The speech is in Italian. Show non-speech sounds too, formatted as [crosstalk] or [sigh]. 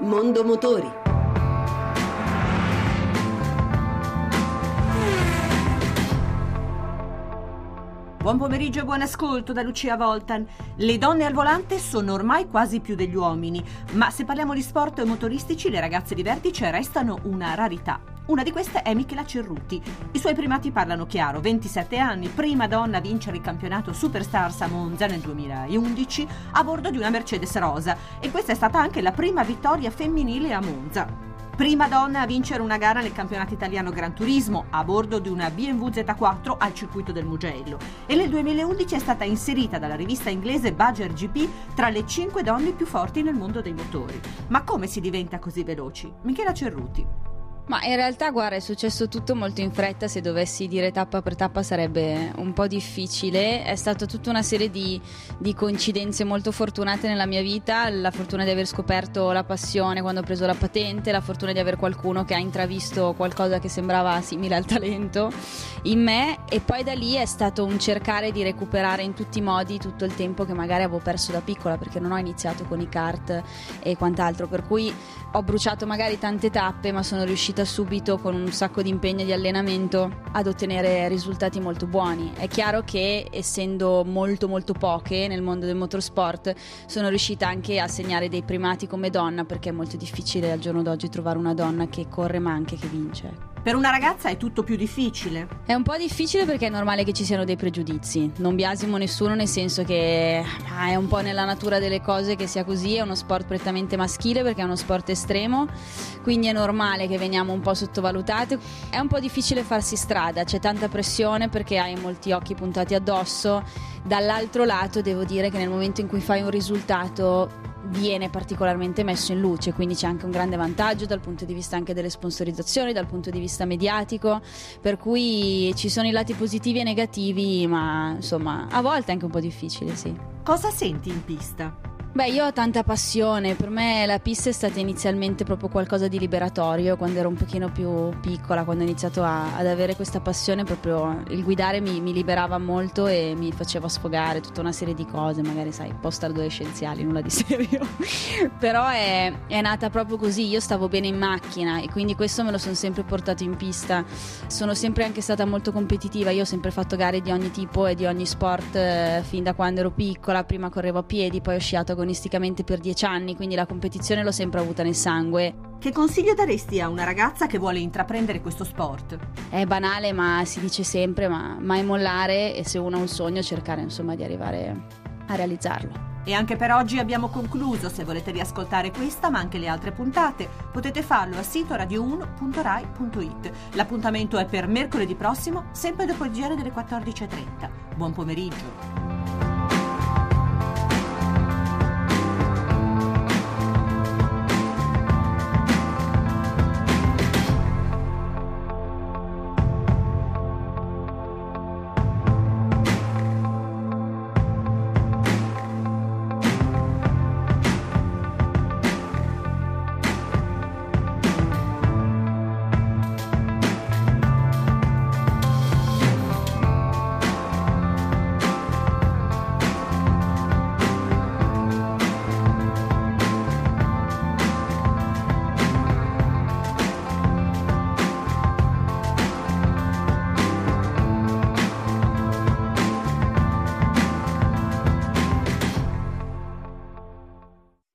Mondo Motori. Buon pomeriggio e buon ascolto da Lucia Voltan. Le donne al volante sono ormai quasi più degli uomini, ma se parliamo di sport motoristici le ragazze di vertice restano una rarità. Una di queste è Michela Cerruti. I suoi primati parlano chiaro, 27 anni, prima donna a vincere il campionato Superstars a Monza nel 2011 a bordo di una Mercedes rosa e questa è stata anche la prima vittoria femminile a Monza. Prima donna a vincere una gara nel campionato italiano Gran Turismo a bordo di una BMW Z4 al circuito del Mugello e nel 2011 è stata inserita dalla rivista inglese Badger GP tra le 5 donne più forti nel mondo dei motori. Ma come si diventa così veloci? Michela Cerruti. Ma in realtà, guarda, è successo tutto molto in fretta. Se dovessi dire tappa per tappa sarebbe un po' difficile. È stata tutta una serie di, di, coincidenze molto fortunate nella mia vita. La fortuna di aver scoperto la passione quando ho preso la patente, la fortuna di avere qualcuno che ha intravisto qualcosa che sembrava simile al talento in me. E poi da lì è stato un cercare di recuperare in tutti i modi tutto il tempo che magari avevo perso da piccola perché non ho iniziato con i kart e quant'altro. Per cui ho bruciato magari tante tappe, ma sono riuscita riuscita subito con un sacco di impegno e di allenamento ad ottenere risultati molto buoni. È chiaro che essendo molto molto poche nel mondo del motorsport sono riuscita anche a segnare dei primati come donna perché è molto difficile al giorno d'oggi trovare una donna che corre ma anche che vince. Per una ragazza è tutto più difficile. È un po' difficile perché è normale che ci siano dei pregiudizi. Non biasimo nessuno nel senso che ah, è un po' nella natura delle cose che sia così, è uno sport prettamente maschile perché è uno sport estremo, quindi è normale che veniamo un po' sottovalutate. È un po' difficile farsi strada, c'è tanta pressione perché hai molti occhi puntati addosso. Dall'altro lato devo dire che nel momento in cui fai un risultato viene particolarmente messo in luce, quindi c'è anche un grande vantaggio dal punto di vista anche delle sponsorizzazioni, dal punto di vista mediatico, per cui ci sono i lati positivi e negativi, ma insomma a volte è anche un po' difficile, sì. Cosa senti in pista? Beh, io ho tanta passione, per me la pista è stata inizialmente proprio qualcosa di liberatorio, quando ero un pochino più piccola, quando ho iniziato a, ad avere questa passione, proprio il guidare mi, mi, liberava molto e mi faceva sfogare tutta una serie di cose, magari sai, post adolescenziali, nulla di [laughs] serio, però è, è, nata proprio così, io stavo bene in macchina e quindi questo me lo sono sempre portato in pista, sono sempre anche stata molto competitiva, io ho sempre fatto gare di ogni tipo e di ogni sport eh, fin da quando ero piccola, prima correvo a piedi, poi ho sciato con agonisticamente per dieci anni, quindi la competizione l'ho sempre avuta nel sangue. Che consiglio daresti a una ragazza che vuole intraprendere questo sport? È banale, ma si dice sempre, ma mai mollare e se uno ha un sogno cercare insomma di arrivare a realizzarlo. E anche per oggi abbiamo concluso. Se volete riascoltare questa, ma anche le altre puntate, potete farlo al sito radio1.rai.it. L'appuntamento è per mercoledì prossimo, sempre dopo il giro delle 14.30. Buon pomeriggio.